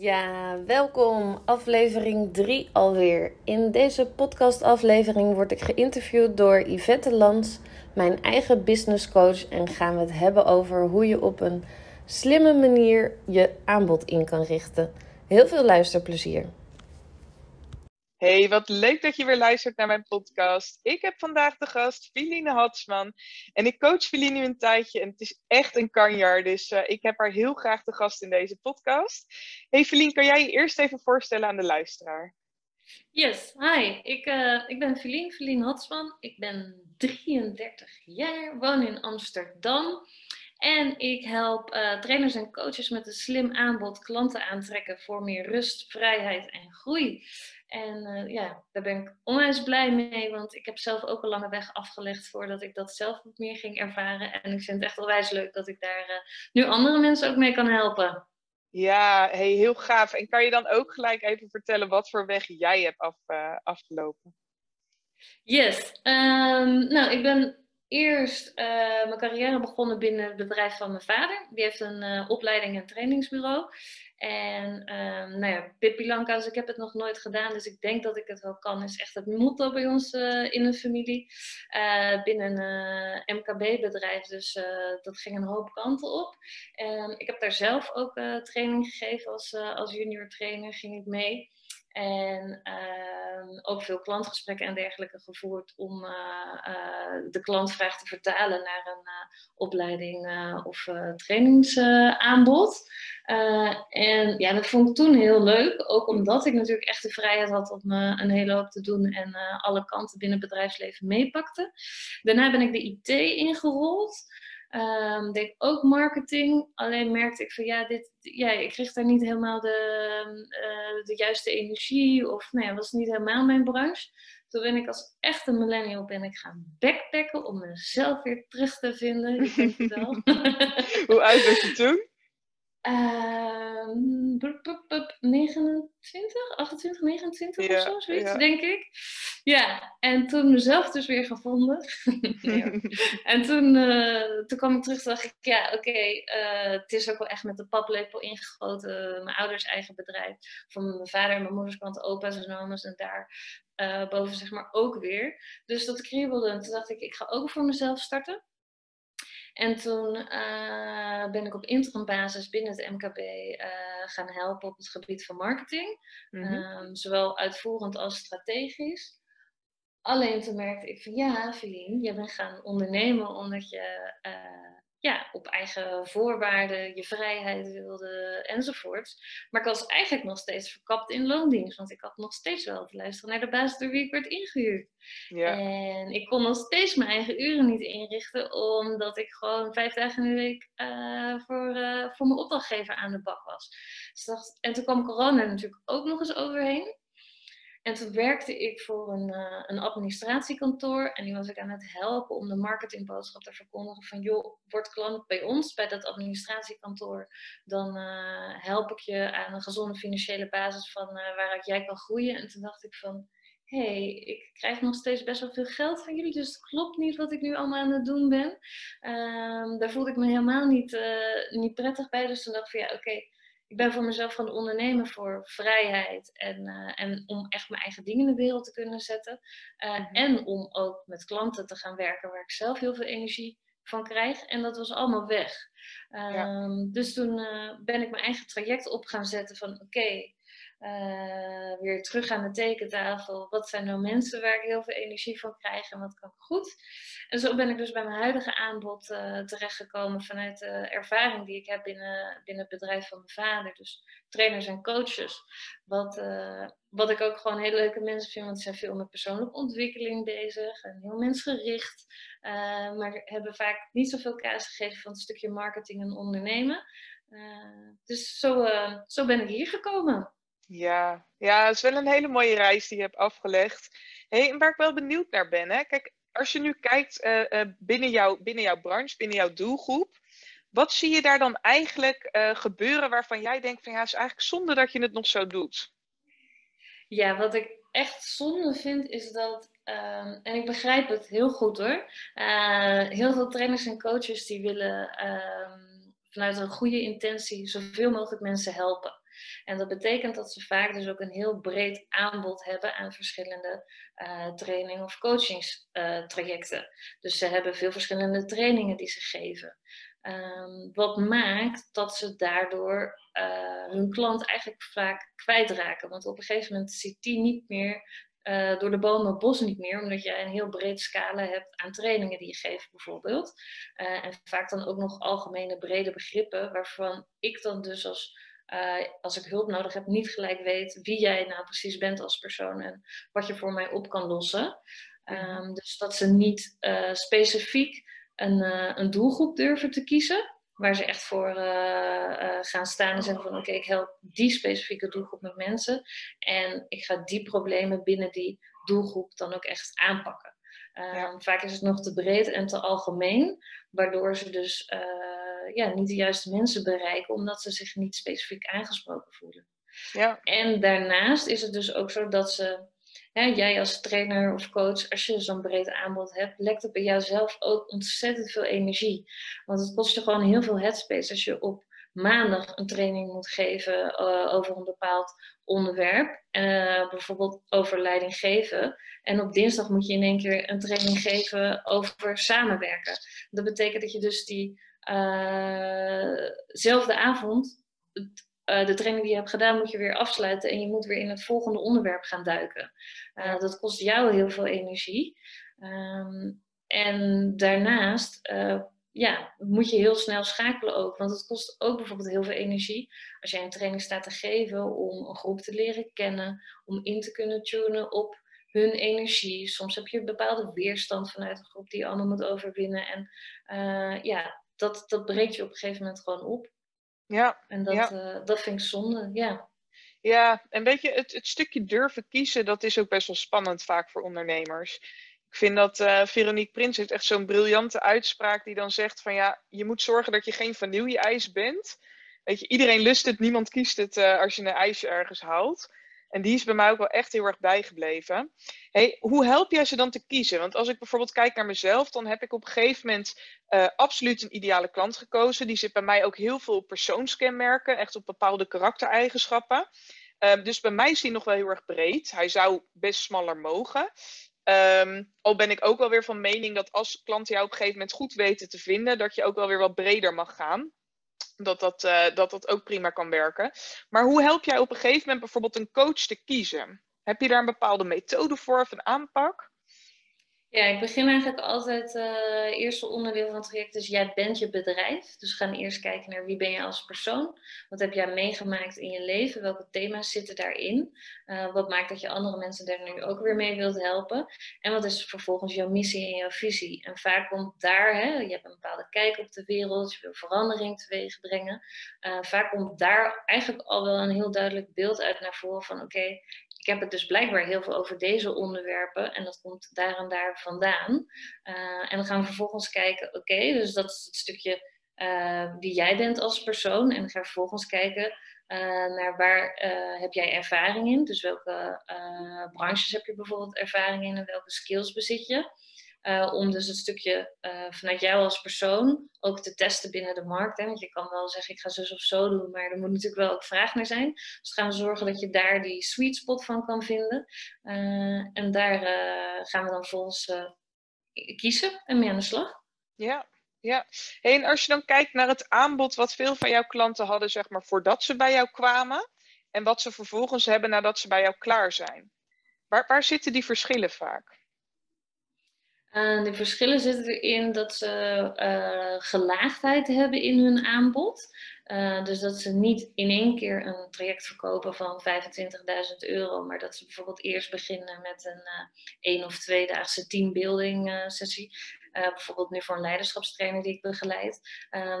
Ja, welkom. Aflevering 3 alweer. In deze podcastaflevering word ik geïnterviewd door Yvette Lans, mijn eigen business coach, en gaan we het hebben over hoe je op een slimme manier je aanbod in kan richten. Heel veel luisterplezier. Hey, wat leuk dat je weer luistert naar mijn podcast. Ik heb vandaag de gast Filine Hatsman. En ik coach Filine nu een tijdje en het is echt een kanjar. Dus uh, ik heb haar heel graag de gast in deze podcast. Hey Filine, kan jij je eerst even voorstellen aan de luisteraar? Yes, hi. Ik, uh, ik ben Feline, Feline Hatsman. Ik ben 33 jaar, woon in Amsterdam. En ik help uh, trainers en coaches met een slim aanbod klanten aantrekken voor meer rust, vrijheid en groei. En uh, ja, daar ben ik onwijs blij mee, want ik heb zelf ook een lange weg afgelegd voordat ik dat zelf wat meer ging ervaren. En ik vind het echt onwijs leuk dat ik daar uh, nu andere mensen ook mee kan helpen. Ja, hey, heel gaaf. En kan je dan ook gelijk even vertellen wat voor weg jij hebt af, afgelopen? Yes. Um, nou, ik ben eerst mijn carrière begonnen binnen het bedrijf van mijn vader. Die heeft een opleiding en trainingsbureau. En um, nou ja, Pippi Lanka's, ik heb het nog nooit gedaan, dus ik denk dat ik het wel kan. is echt het motto bij ons uh, in een familie. Uh, binnen een MKB-bedrijf, dus dat ging een hoop kanten op. Um, ik heb daar zelf ook training gegeven als, als junior trainer, ging ik mee. En uh, ook veel klantgesprekken en dergelijke gevoerd om uh, uh, de klantvraag te vertalen naar een opleiding of trainingsaanbod. en ja, dat vond ik toen heel leuk. Ook omdat ik natuurlijk echt de vrijheid had om een hele hoop te doen en alle kanten binnen het bedrijfsleven meepakte. Daarna ben ik de IT ingerold. Um, deed ook marketing, alleen merkte ik van ja, dit, ja ik kreeg daar niet helemaal de, uh, de juiste energie of nou ja, was niet helemaal mijn branche. Toen ben ik als echte millennial ben ik gaan backpacken om mezelf weer terug te vinden. Het wel. Hoe oud was je toen? Uh, 29, 28, 29 ja, of zo, zoiets, ja. denk ik. Ja, en toen mezelf dus weer gevonden. En toen, uh, toen kwam ik terug dacht ik, ja, oké, okay, uh, het is ook wel echt met de paplepel ingegoten. Mijn ouders eigen bedrijf. Van mijn vader en mijn moeders kant, opa's en oma's en daar uh, boven zeg maar ook weer. Dus dat kriebelde en toen dacht ik, ik ga ook voor mezelf starten. En toen uh, ben ik op interimbasis binnen het MKB uh, gaan helpen op het gebied van marketing. Mm-hmm. um, zowel uitvoerend als strategisch. Alleen toen merkte ik van ja, Feline, je bent gaan ondernemen omdat je uh, ja, op eigen voorwaarden je vrijheid wilde enzovoort. Maar ik was eigenlijk nog steeds verkapt in loondienst, want ik had nog steeds wel te luisteren naar de baas door wie ik werd ingehuurd. Ja. En ik kon nog steeds mijn eigen uren niet inrichten, omdat ik gewoon vijf dagen in de week uh, voor, uh, voor mijn opdrachtgever aan de bak was. Dus dacht, en toen kwam corona natuurlijk ook nog eens overheen. En toen werkte ik voor een, uh, een administratiekantoor en die was ik aan het helpen om de marketingboodschap te verkondigen van joh, word klant bij ons, bij dat administratiekantoor, dan uh, help ik je aan een gezonde financiële basis van uh, waaruit jij kan groeien. En toen dacht ik van, hé, hey, ik krijg nog steeds best wel veel geld van jullie, dus het klopt niet wat ik nu allemaal aan het doen ben. Um, daar voelde ik me helemaal niet, niet prettig bij, dus toen dacht ik van ja, oké, ik ben voor mezelf gaan ondernemen voor vrijheid en, uh, en om echt mijn eigen dingen in de wereld te kunnen zetten. Uh, mm-hmm. En om ook met klanten te gaan werken waar ik zelf heel veel energie van krijg. En dat was allemaal weg. Ja. Dus toen uh, ben ik mijn eigen traject op gaan zetten van oké, okay, uh, weer terug aan de tekentafel. Wat zijn nou mensen waar ik heel veel energie van krijg en wat kan goed? En zo ben ik dus bij mijn huidige aanbod uh, terechtgekomen vanuit de ervaring die ik heb binnen, binnen het bedrijf van mijn vader. Dus trainers en coaches. Wat, uh, wat ik ook gewoon hele leuke mensen vind, want die zijn veel met persoonlijke ontwikkeling bezig en heel mensgericht. maar hebben vaak niet zoveel kaas gegeven van het stukje marketing en ondernemen. dus zo, zo ben ik hier gekomen. Ja, ja, het is wel een hele mooie reis die je hebt afgelegd. Hey, en waar ik wel benieuwd naar ben, hè? kijk, als je nu kijkt uh, uh, binnen, jou, binnen jouw branche, binnen jouw doelgroep, wat zie je daar dan eigenlijk uh, gebeuren waarvan jij denkt van ja, het is eigenlijk zonde dat je het nog zo doet? Ja, wat ik echt zonde vind is dat, um, en ik begrijp het heel goed hoor, heel veel trainers en coaches die willen um, vanuit een goede intentie zoveel mogelijk mensen helpen. En dat betekent dat ze vaak dus ook een heel breed aanbod hebben aan verschillende uh, training- of coachingstrajecten. dus ze hebben veel verschillende trainingen die ze geven. Um, wat maakt dat ze daardoor uh, hun klant eigenlijk vaak kwijtraken. Want op een gegeven moment ziet die niet meer uh, door de bomen het bos niet meer, omdat je een heel breed scala hebt aan trainingen die je geeft, bijvoorbeeld. En vaak dan ook nog algemene brede begrippen, waarvan ik dan dus als, uh, als ik hulp nodig heb, niet gelijk weet wie jij nou precies bent als persoon en wat je voor mij op kan lossen. Um, dus dat ze niet specifiek een, een doelgroep durven te kiezen waar ze echt voor gaan staan en zeggen van oké, ik help die specifieke doelgroep met mensen en ik ga die problemen binnen die doelgroep dan ook echt aanpakken. Um, ja. Vaak is het nog te breed en te algemeen, waardoor ze dus uh, ja, niet de juiste mensen bereiken, omdat ze zich niet specifiek aangesproken voelen. Ja. En daarnaast is het dus ook zo dat ze hè, jij als trainer of coach, als je zo'n breed aanbod hebt, lekt het bij jouzelf ook ontzettend veel energie. Want het kost je gewoon heel veel headspace als je op maandag een training moet geven uh, over een bepaald onderwerp. Uh, bijvoorbeeld over leiding geven. En op dinsdag moet je in één keer een training geven over samenwerken. Dat betekent dat je dus diezelfde uh avond uh, de training die je hebt gedaan moet je weer afsluiten en je moet weer in het volgende onderwerp gaan duiken. Uh, dat kost jou heel veel energie. Um, en daarnaast uh, ja, moet je heel snel schakelen ook, want het kost ook bijvoorbeeld heel veel energie als jij een training staat te geven om een groep te leren kennen, om in te kunnen tunen op hun energie. Soms heb je een bepaalde weerstand vanuit een groep die je allemaal moet overwinnen. En ja, dat, dat breekt je op een gegeven moment gewoon op. Ja. En dat, ja. Uh, dat vind ik zonde, ja. Ja, en weet je, het, het stukje durven kiezen, dat is ook best wel spannend vaak voor ondernemers. Ik vind dat uh, Veronique Prins heeft echt zo'n briljante uitspraak die dan zegt van ja, je moet zorgen dat je geen vanille-ijs bent. Weet je, iedereen lust het, niemand kiest het uh, als je een ijsje ergens haalt. En die is bij mij ook wel echt heel erg bijgebleven. Hey, hoe help jij ze dan te kiezen? Want als ik bijvoorbeeld kijk naar mezelf, dan heb ik op een gegeven moment uh, absoluut een ideale klant gekozen. Die zit bij mij ook heel veel persoonskenmerken, echt op bepaalde karaktereigenschappen. Uh, dus bij mij is hij nog wel heel erg breed. Hij zou best smaller mogen. Um, al ben ik ook wel weer van mening dat als klanten jou op een gegeven moment goed weten te vinden, dat je ook wel weer wat breder mag gaan dat dat, uh, dat dat ook prima kan werken. Maar hoe help jij op een gegeven moment bijvoorbeeld een coach te kiezen? Heb je daar een bepaalde methode voor of een aanpak? Ja, ik begin eigenlijk altijd, uh, eerste onderdeel van het traject is jij bent je bedrijf. Dus gaan eerst kijken naar wie ben je als persoon. Wat heb jij meegemaakt in je leven? Welke thema's zitten daarin? Uh, wat maakt dat je andere mensen daar nu ook weer mee wilt helpen? En wat is vervolgens jouw missie en jouw visie? En vaak komt daar, hè, je hebt een bepaalde kijk op de wereld, je wil verandering teweeg brengen. Uh, vaak komt daar eigenlijk al wel een heel duidelijk beeld uit naar voren van oké, heb het dus blijkbaar heel veel over deze onderwerpen en dat komt daar en daar vandaan. Uh, en dan gaan we vervolgens kijken, oké, dus dat is het stukje uh, wie jij bent als persoon. En dan gaan we vervolgens kijken uh, naar waar heb jij ervaring in. Dus welke branches heb je bijvoorbeeld ervaring in en welke skills bezit je. Uh, om dus het stukje uh, vanuit jou als persoon ook te testen binnen de markt. Hè? Want je kan wel zeggen, ik ga zus of zo doen, maar er moet natuurlijk wel ook vraag naar zijn. Dus gaan we zorgen dat je daar die sweet spot van kan vinden. Uh, en daar gaan we dan volgens kiezen en mee aan de slag. Ja, ja. En als je dan kijkt naar het aanbod wat veel van jouw klanten hadden, zeg maar, voordat ze bij jou kwamen. En wat ze vervolgens hebben nadat ze bij jou klaar zijn. Waar, waar zitten die verschillen vaak? De verschillen zitten erin dat ze uh, gelaagdheid hebben in hun aanbod. Uh, dus dat ze niet in één keer een traject verkopen van 25.000 euro, maar dat ze bijvoorbeeld eerst beginnen met een één of tweedaagse teambuilding sessie. Bijvoorbeeld nu voor een leiderschapstrainer die ik begeleid,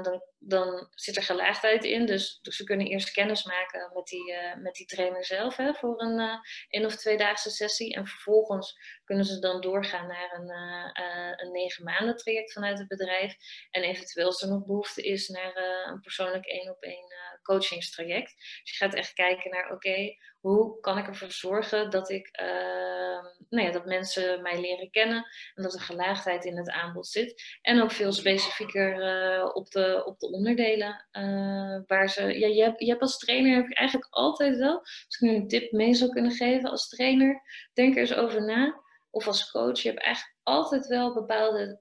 dan, dan zit er gelaagdheid in. Dus, dus ze kunnen eerst kennis maken met die, uh, met die trainer zelf hè, voor een één of tweedaagse sessie. En vervolgens kunnen ze dan doorgaan naar een, een negen maanden traject vanuit het bedrijf. En eventueel als er nog behoefte is naar een persoonlijk één op één coachingstraject. Dus je gaat echt kijken naar, oké, hoe kan ik ervoor zorgen dat ik, uh, nou ja, dat mensen mij leren kennen en dat er gelaagdheid in het aanbod zit. En ook veel specifieker uh, op, de, op de onderdelen uh, waar ze, ja, je hebt, als trainer heb je eigenlijk altijd wel, als ik nu een tip mee zou kunnen geven als trainer, denk er eens over na. Of als coach, je hebt eigenlijk altijd wel bepaalde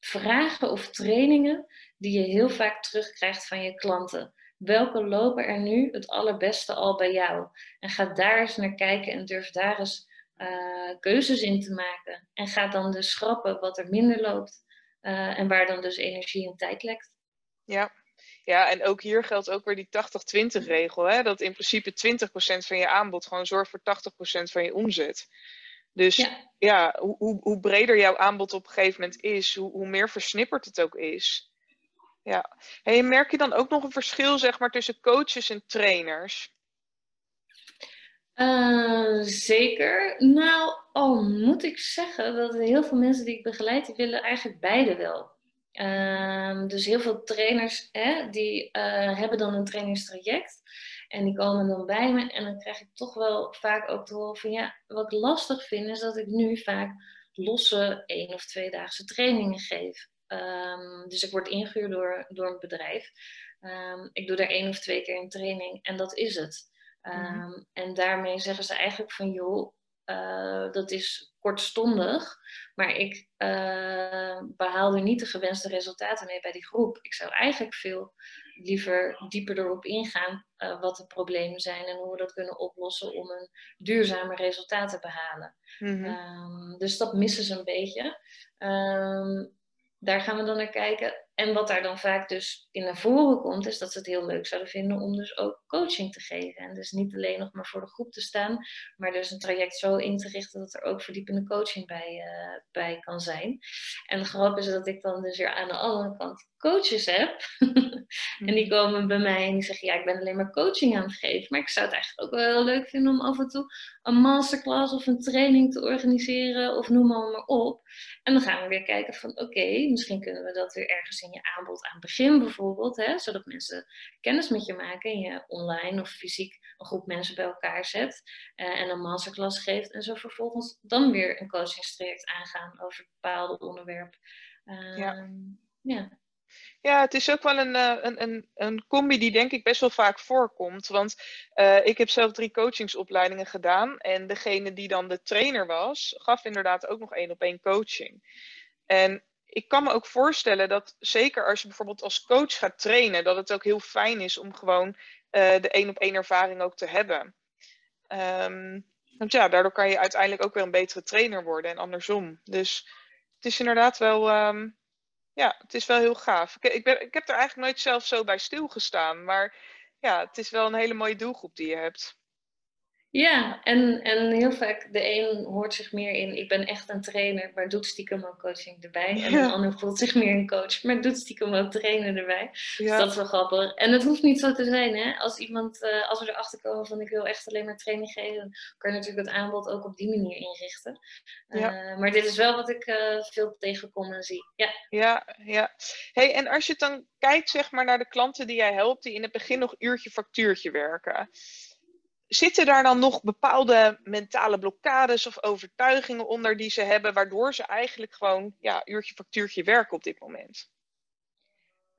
vragen of trainingen die je heel vaak terugkrijgt van je klanten. Welke lopen er nu het allerbeste al bij jou? En ga daar eens naar kijken en durf daar eens uh, keuzes in te maken. En ga dan dus schrappen wat er minder loopt en waar dan dus energie en tijd lekt. Ja. Ja, en ook hier geldt ook weer die 80-20 regel. Hè? Dat in principe 20% van je aanbod gewoon zorgt voor 80% van je omzet. Dus ja, ja hoe, hoe, breder jouw aanbod op een gegeven moment is, hoe, hoe meer versnipperd het ook is. Ja. En merk je dan ook nog een verschil zeg maar, tussen coaches en trainers? Uh, zeker. Nou, al moet ik zeggen dat heel veel mensen die ik begeleid, die willen eigenlijk beide wel. Uh, dus heel veel trainers hè, die uh, hebben dan een trainingstraject. En die komen dan bij me en dan krijg ik toch wel vaak ook te horen van ja, wat ik lastig vind is dat ik nu vaak losse één of tweedaagse trainingen geef. Um, dus ik word ingehuurd door, door een bedrijf. Um, ik doe daar één of twee keer een training en dat is het. Um, En daarmee zeggen ze eigenlijk van joh, uh, dat is kortstondig, maar ik uh, behaal er niet de gewenste resultaten mee bij die groep. Ik zou eigenlijk veel liever dieper erop ingaan uh, wat de problemen zijn en hoe we dat kunnen oplossen om een duurzame resultaat te behalen. Mm -hmm. dus dat missen ze een beetje. Um, daar gaan we dan naar kijken. En wat daar dan vaak dus in naar voren komt, is dat ze het heel leuk zouden vinden om dus ook coaching te geven. En dus niet alleen nog maar voor de groep te staan, maar dus een traject zo in te richten dat er ook verdiepende coaching bij, uh, bij kan zijn. En de grap is dat ik dan dus weer aan de andere kant coaches heb. en die komen bij mij en die zeggen, ja, ik ben alleen maar coaching aan het geven. Maar ik zou het eigenlijk ook wel heel leuk vinden om af en toe een masterclass of een training te organiseren of noem maar, maar op. En dan gaan we weer kijken van, oké, misschien kunnen we dat weer ergens in je aanbod aan het begin bijvoorbeeld, hè, zodat mensen kennis met je maken en je online of fysiek een groep mensen bij elkaar zet uh, en een masterclass geeft en zo vervolgens dan weer een coachingstraject aangaan over een bepaalde onderwerp. Uh, ja. Ehm, ja. Ja, het is ook wel een, eh, een, een, een combi die denk ik best wel vaak voorkomt. Want uh, ik heb zelf drie coachingsopleidingen gedaan. En degene die dan de trainer was, gaf inderdaad ook nog één op één coaching. En ik kan me ook voorstellen dat zeker als je bijvoorbeeld als coach gaat trainen, dat het ook heel fijn is om gewoon uh, de één op één ervaring ook te hebben. Um, want ja, daardoor kan je uiteindelijk ook weer een betere trainer worden en andersom. Dus het is inderdaad wel, um, ja, het is wel heel gaaf. Ik, ik, ben, ik heb er eigenlijk nooit zelf zo bij stilgestaan, maar ja, het is wel een hele mooie doelgroep die je hebt. Ja, en, en heel vaak de een hoort zich meer in, ik ben echt een trainer, maar doet stiekem ook coaching erbij. En de ander voelt zich meer een coach, maar doet stiekem ook trainer erbij. Dus ja. Dus dat is wel grappig. En het hoeft niet zo te zijn, hè. Als iemand, uh, als we erachter komen van ik wil echt alleen maar training geven, kan je natuurlijk het aanbod ook op die manier inrichten. Ja. Uh, maar dit is wel wat ik uh, veel tegenkom en zie. Ja, ja. ja. Hey, en als je dan kijkt zeg maar, naar de klanten die jij helpt, die in het begin nog uurtje factuurtje werken zitten daar dan nog bepaalde mentale blokkades of overtuigingen onder die ze hebben, waardoor ze eigenlijk gewoon ja, uurtje factuurtje werken op dit moment?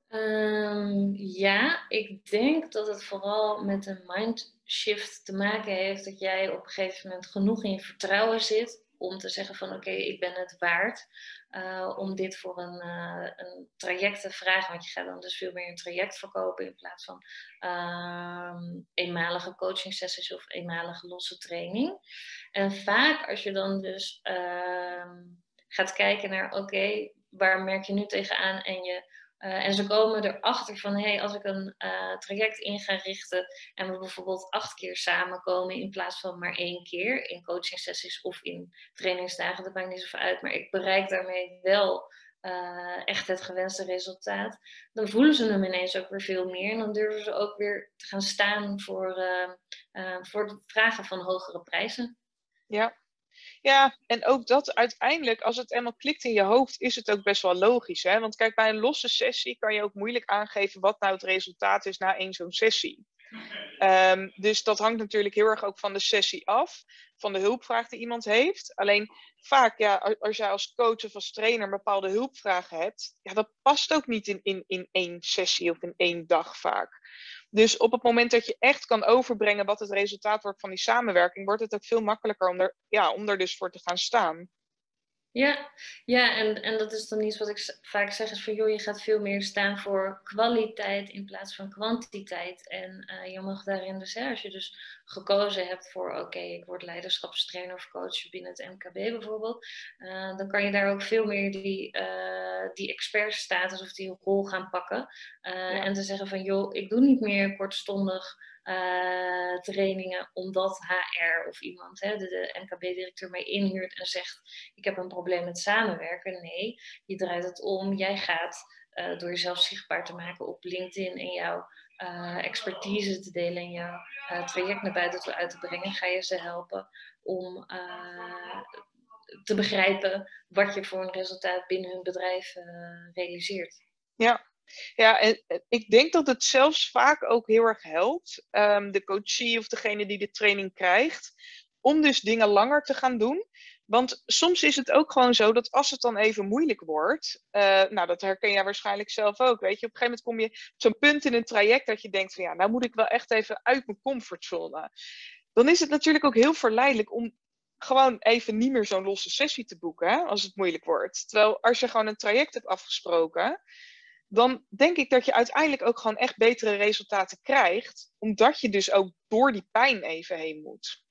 Um, ja, ik denk dat het vooral met een mindshift te maken heeft dat jij op een gegeven moment genoeg in je vertrouwen zit om te zeggen van oké, ik ben het waard uh, om dit voor een, uh, een, traject te vragen. Want je gaat dan dus veel meer een traject verkopen in plaats van uh, eenmalige coaching sessies of eenmalige losse training. En vaak als je dan dus ehm, gaat kijken naar oké, waar merk je nu tegenaan en je uh, en ze komen erachter van, hé, hey, als ik een uh, traject in ga richten en we bijvoorbeeld acht keer samenkomen in plaats van maar één keer in coaching sessies of in trainingsdagen, dat maakt niet zoveel uit, maar ik bereik daarmee wel uh, echt het gewenste resultaat, dan voelen ze hem ineens ook weer veel meer en dan durven ze ook weer te gaan staan voor, voor vragen van hogere prijzen. Ja, Ja, en ook dat uiteindelijk, als het eenmaal klikt in je hoofd, is het ook best wel logisch. Hè? Want kijk, bij een losse sessie kan je ook moeilijk aangeven wat nou het resultaat is na één zo'n sessie. Um, dus dat hangt natuurlijk heel erg ook van de sessie af, van de hulpvraag die iemand heeft. Alleen vaak, ja, als jij als coach of als trainer bepaalde hulpvragen hebt, ja, dat past ook niet in, in, in één sessie of in één dag vaak. Dus op het moment dat je echt kan overbrengen wat het resultaat wordt van die samenwerking, wordt het ook veel makkelijker om er, ja, om er dus voor te gaan staan. Ja, ja en, en dat is dan iets wat ik vaak zeg, is van joh, je gaat veel meer staan voor kwaliteit in plaats van kwantiteit. En uh, je mag daarin dus, hè, als je dus gekozen hebt voor oké, ik word leiderschapstrainer of coach binnen het MKB bijvoorbeeld, uh, dan kan je daar ook veel meer die, uh, die expertstatus of die rol gaan pakken. Ja. En te zeggen van joh, ik doe niet meer kortstondig uh, trainingen, omdat HR of iemand, hè, de, de MKB-directeur, mij inhuurt en zegt: Ik heb een probleem met samenwerken. Nee, je draait het om. Jij gaat uh, door jezelf zichtbaar te maken op LinkedIn en jouw uh, expertise te delen en jouw traject naar buiten toe uit te brengen, ga je ze helpen om te begrijpen wat je voor een resultaat binnen hun bedrijf realiseert. Ja, ja, en ik denk dat het zelfs vaak ook heel erg helpt, um, de coachie of degene die de training krijgt, om dus dingen langer te gaan doen. Want soms is het ook gewoon zo dat als het dan even moeilijk wordt, uh, nou dat herken jij waarschijnlijk zelf ook, weet je, op een gegeven moment kom je op zo'n punt in een traject dat je denkt van ja, nou moet ik wel echt even uit mijn comfortzone. Dan is het natuurlijk ook heel verleidelijk om gewoon even niet meer zo'n losse sessie te boeken, als het moeilijk wordt. Terwijl als je gewoon een traject hebt afgesproken, dan denk ik dat je uiteindelijk ook gewoon echt betere resultaten krijgt, omdat je dus ook door die pijn even heen moet.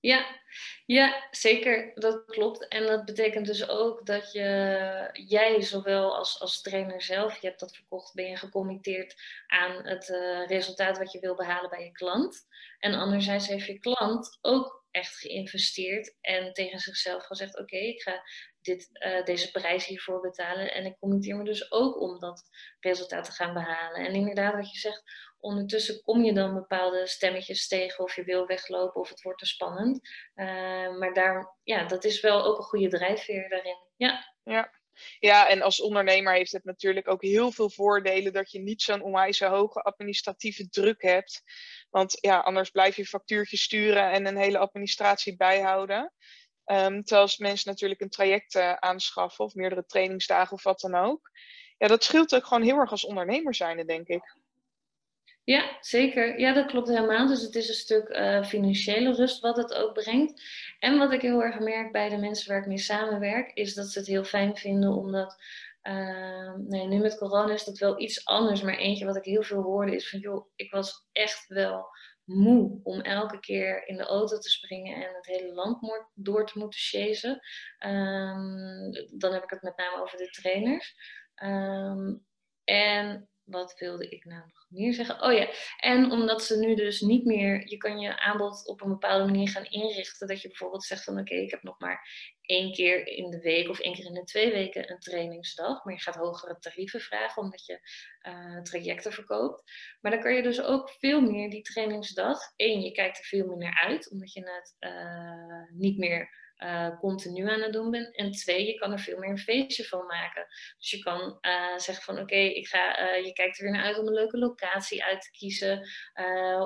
Ja, ja, zeker, dat klopt. En dat betekent dus ook dat je, jij zowel als, als trainer zelf, je hebt dat verkocht, ben je gecommitteerd aan het uh, resultaat wat je wil behalen bij je klant. En anderzijds heeft je klant ook echt geïnvesteerd en tegen zichzelf gezegd: Oké, ik ga dit, uh, deze prijs hiervoor betalen. En ik committeer me dus ook om dat resultaat te gaan behalen. En inderdaad, wat je zegt, ondertussen kom je dan bepaalde stemmetjes tegen of je wil weglopen of het wordt te spannend. Uh, maar daar, ja, dat is wel ook een goede drijfveer daarin. Ja. ja. Ja, en als ondernemer heeft het natuurlijk ook heel veel voordelen dat je niet zo'n onwijs hoge administratieve druk hebt. Want ja, anders blijf je factuurtjes sturen en een hele administratie bijhouden. Um, terwijl als mensen natuurlijk een traject uh, aanschaffen of meerdere trainingsdagen of wat dan ook. Ja, dat scheelt ook gewoon heel erg als ondernemer zijn, denk ik. Ja, zeker. Ja, dat klopt helemaal. Dus het is een stuk uh, financiële rust wat het ook brengt. En wat ik heel erg merk bij de mensen waar ik mee samenwerk, is dat ze het heel fijn vinden omdat. Uh, nee, nu met corona is dat wel iets anders. Maar eentje wat ik heel veel hoorde is van joh, ik was echt wel moe om elke keer in de auto te springen en het hele land door te moeten chasen. Um, dan heb ik het met name over de trainers. Um, en wat wilde ik nou nog meer zeggen? Oh ja, en omdat ze nu dus niet meer, je kan je aanbod op een bepaalde manier gaan inrichten. Dat je bijvoorbeeld zegt van oké, ik heb nog maar één keer in de week of één keer in de twee weken een trainingsdag. Maar je gaat hogere tarieven vragen omdat je uh, trajecten verkoopt. Maar dan kan je dus ook veel meer die trainingsdag. Eén, je kijkt er veel meer naar uit omdat je het uh, niet meer uh, continu aan het doen bent. En twee, je kan er veel meer een feestje van maken. Dus je kan uh, zeggen van oké, ik ga, uh, je kijkt er weer naar uit om een leuke locatie uit te kiezen.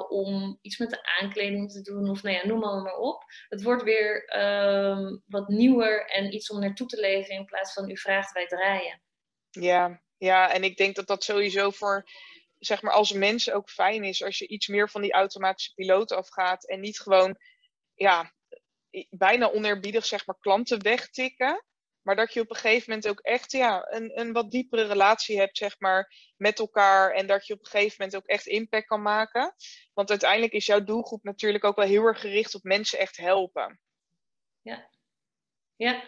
om iets met de aankleding te doen. Of nou ja, noem maar, maar op. Het wordt weer um, wat nieuwer en iets om naartoe te leven in plaats van u vraagt wij draaien. Ja, ja, en ik denk dat dat sowieso voor zeg maar als mens ook fijn is als je iets meer van die automatische piloot afgaat en niet gewoon ja, bijna oneerbiedig zeg maar klanten wegtikken. Maar dat je op een gegeven moment ook echt ja, een, een wat diepere relatie hebt zeg maar, met elkaar. En dat je op een gegeven moment ook echt impact kan maken. Want uiteindelijk is jouw doelgroep natuurlijk ook wel heel erg gericht op mensen echt helpen. Ja, ja,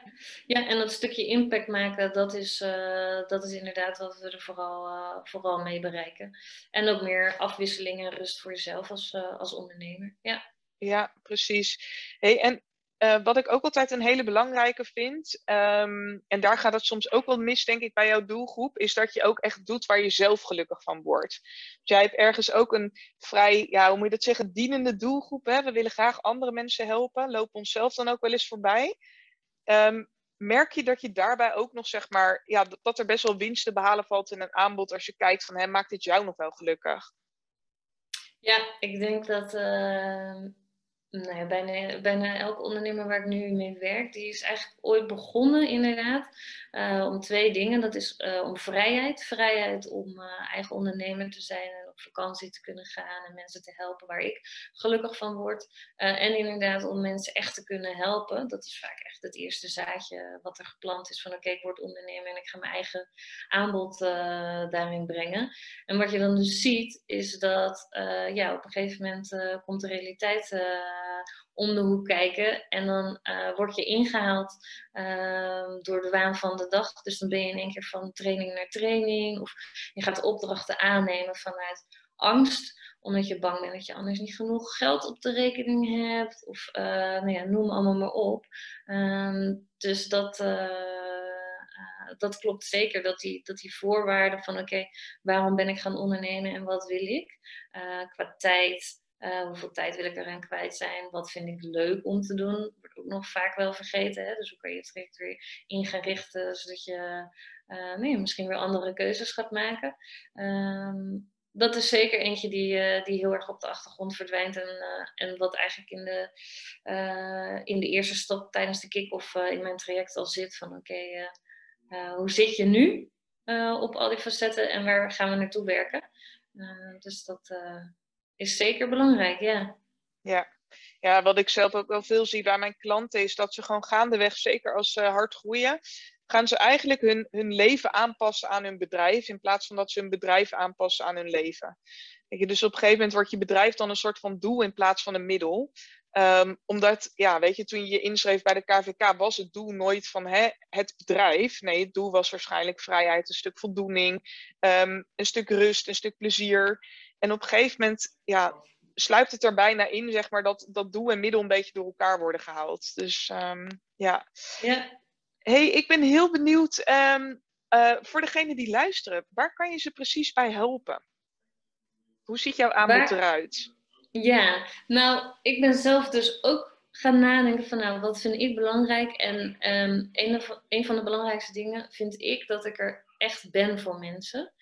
ja, en dat stukje impact maken, dat is, uh, dat is inderdaad wat we er vooral, uh, vooral mee bereiken. En ook meer afwisseling en rust voor jezelf als, uh, als ondernemer. Ja, ja precies. Hey, en uh, wat ik ook altijd een hele belangrijke vind, um, en daar gaat het soms ook wel mis, denk ik, bij jouw doelgroep, is dat je ook echt doet waar je zelf gelukkig van wordt. Jij hebt ergens ook een vrij, ja, hoe moet je dat zeggen, dienende doelgroep. Hè? We willen graag andere mensen helpen, lopen onszelf dan ook wel eens voorbij. Um, merk je dat je daarbij ook nog, zeg maar, ja, dat er best wel winst te behalen valt in een aanbod als je kijkt van, hè, maakt dit jou nog wel gelukkig? Ja, ik denk dat uh, nou bijna, bijna elke ondernemer waar ik nu mee werk, die is eigenlijk ooit begonnen inderdaad uh, om twee dingen. Dat is uh, om vrijheid. Vrijheid om uh, eigen ondernemer te zijn op vakantie te kunnen gaan en mensen te helpen waar ik gelukkig van word. en inderdaad om mensen echt te kunnen helpen. Dat is vaak echt het eerste zaadje wat er geplant is van oké, ik word ondernemer en ik ga mijn eigen aanbod daarin brengen. En wat je dan dus ziet is dat ja, op een gegeven moment komt de realiteit om de hoek kijken. En dan word je ingehaald uh, door de waan van de dag. Dus dan ben je in één keer van training naar training. Of je gaat opdrachten aannemen vanuit angst omdat je bang bent dat je anders niet genoeg geld op de rekening hebt. Of uh, nou ja, noem allemaal maar op. Um, dus dat, dat klopt zeker. Dat die, dat die voorwaarden van oké, waarom ben ik gaan ondernemen en wat wil ik? qua tijd, hoeveel tijd wil ik eraan kwijt zijn? Wat vind ik leuk om te doen? Wordt ook nog vaak wel vergeten. Hè? Dus hoe kan je het traject weer in gaan richten, zodat je nee, misschien weer andere keuzes gaat maken. Um, dat is zeker eentje die, uh, die heel erg op de achtergrond verdwijnt. En, en wat eigenlijk in de, in de eerste stap tijdens de kick-off in mijn traject al zit. Van oké, hoe zit je nu op al die facetten en waar gaan we naartoe werken? dus dat is zeker belangrijk, ja. Ja. Ja, wat ik zelf ook wel veel zie bij mijn klanten is dat ze gewoon gaandeweg, zeker als ze hard groeien, gaan ze eigenlijk hun, hun leven aanpassen aan hun bedrijf in plaats van dat ze hun bedrijf aanpassen aan hun leven. dus op een gegeven moment wordt je bedrijf dan een soort van doel in plaats van een middel. Um, omdat, ja, weet je, toen je je inschreef bij de KVK was het doel nooit van hè, het bedrijf. Nee, het doel was waarschijnlijk vrijheid, een stuk voldoening, um, een stuk rust, een stuk plezier. En op een gegeven moment ja, sluipt het er bijna in, zeg maar, dat, dat doel en middel een beetje door elkaar worden gehaald. Dus um, ja. ja. Hey, ik ben heel benieuwd um, uh, voor degene die luisteren, waar kan je ze precies bij helpen? Hoe ziet jouw aanbod waar... eruit? Ja, nou, ik ben zelf dus ook gaan nadenken van, nou, wat vind ik belangrijk? En um, een, een van de belangrijkste dingen vind ik dat ik er echt ben voor mensen.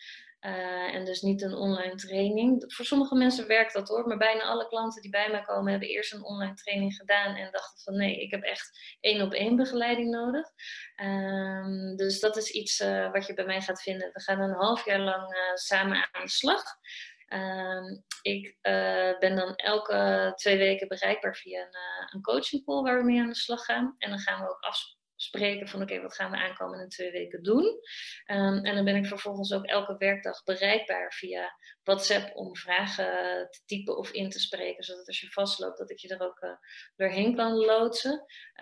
Uh, en dus niet een online training. Voor sommige mensen werkt dat hoor, maar bijna alle klanten die bij mij komen hebben eerst een online training gedaan en dachten van nee, ik heb echt één op één begeleiding nodig. Um, dus dat is iets uh, wat je bij mij gaat vinden. We gaan een half jaar lang uh, samen aan de slag. Um, ik ben dan elke twee weken bereikbaar via een, een coaching call waar we mee aan de slag gaan. En dan gaan we ook afspreken spreken van oké, wat gaan we aankomende twee weken doen. Um, en dan ben ik vervolgens ook elke werkdag bereikbaar via WhatsApp om vragen te typen of in te spreken, zodat als je vastloopt dat ik je er ook uh, doorheen kan loodsen.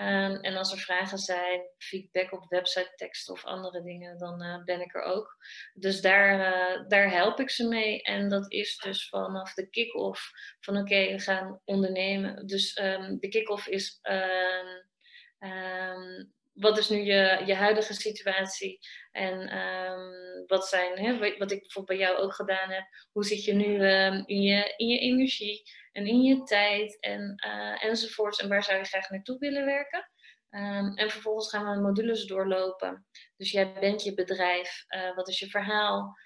Um, en als er vragen zijn, feedback op website tekst of andere dingen, dan uh, ben ik er ook. Dus daar, uh, daar help ik ze mee. En dat is dus vanaf de kick-off van oké, we gaan ondernemen. Dus um, de kick-off is wat is nu je, je huidige situatie? En um, wat zijn, hè, wat ik bijvoorbeeld bij jou ook gedaan heb, hoe zit je nu um, in, je, in je energie en in je tijd en, uh, enzovoorts. En waar zou je graag naartoe willen werken? Um, en vervolgens gaan we modules doorlopen. Dus jij bent je bedrijf, uh, wat is je verhaal?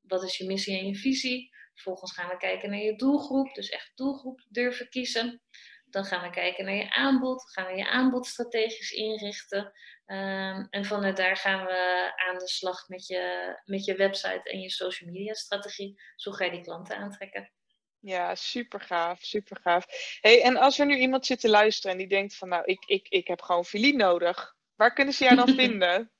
wat is je missie en je visie? Vervolgens gaan we kijken naar je doelgroep, dus echt doelgroep durven kiezen. Dan gaan we kijken naar je aanbod. Gaan we je aanbod strategisch inrichten. Um, en vanuit daar gaan we aan de slag met je, met je website en je social media strategie. Zo ga je die klanten aantrekken. Ja, super gaaf, super gaaf. Hey, en als er nu iemand zit te luisteren en die denkt van nou, ik, ik, ik heb gewoon filie nodig. Waar kunnen ze jou dan vinden?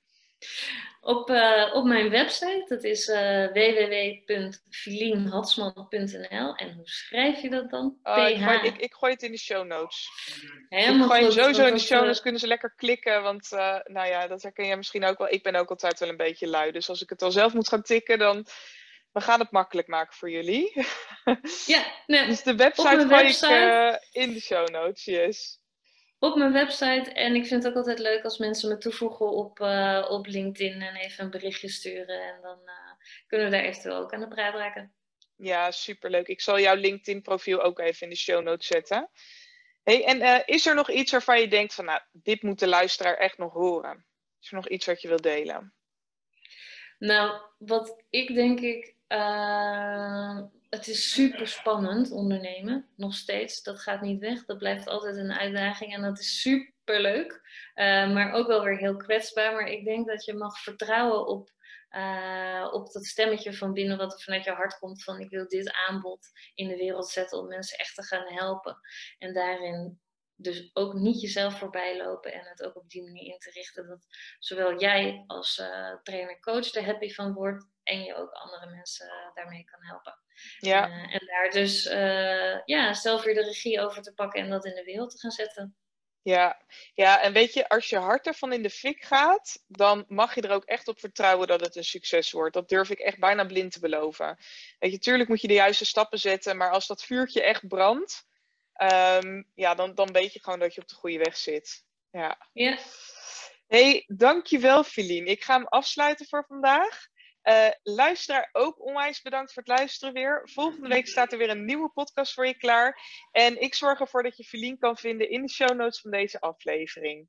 Op, uh, op mijn website, dat is uh, www.filienhatsman.nl. En hoe schrijf je dat dan? Uh, ik, gooi, ik, ik, gooi het in de show notes. Helemaal ik gooi het sowieso in de show notes, kunnen ze lekker klikken. Want nou ja, dat herken jij misschien ook wel. Ik ben ook altijd wel een beetje lui. Dus als ik het al zelf moet gaan tikken, dan... We gaan het makkelijk maken voor jullie. Ja, nee, dus de website gooi ik in de show notes, yes. Op mijn website. En ik vind het ook altijd leuk als mensen me toevoegen op, uh, op LinkedIn en even een berichtje sturen. En dan uh, kunnen we daar eventueel ook aan de praat raken. Ja, superleuk. Ik zal jouw LinkedIn profiel ook even in de show notes zetten. Hey, en uh, is er nog iets waarvan je denkt van, nou, dit moet de luisteraar echt nog horen? Is er nog iets wat je wilt delen? Nou, wat ik denk ik het is super spannend ondernemen, nog steeds. Dat gaat niet weg. Dat blijft altijd een uitdaging en dat is super leuk. Uh, maar ook wel weer heel kwetsbaar. Maar ik denk dat je mag vertrouwen op, uh, op dat stemmetje van binnen wat er vanuit je hart komt. Van ik wil dit aanbod in de wereld zetten om mensen echt te gaan helpen. En daarin dus ook niet jezelf voorbij lopen en het ook op die manier in te richten dat zowel jij als uh, trainer-coach er happy van wordt en je ook andere mensen daarmee kan helpen. Ja. Uh, en daar dus uh, ja, zelf weer de regie over te pakken en dat in de wereld te gaan zetten. Ja. ja, en weet je, als je hart ervan in de fik gaat, dan mag je er ook echt op vertrouwen dat het een succes wordt. Dat durf ik echt bijna blind te beloven. Weet je, tuurlijk moet je de juiste stappen zetten, maar als dat vuurtje echt brandt, um, ja, dan, dan weet je gewoon dat je op de goede weg zit. Ja. ja. hey, dankjewel Filien. Ik ga hem afsluiten voor vandaag. Uh, luisteraar ook onwijs bedankt voor het luisteren weer. Volgende week staat er weer een nieuwe podcast voor je klaar. En ik zorg ervoor dat je Filien kan vinden in de show notes van deze aflevering.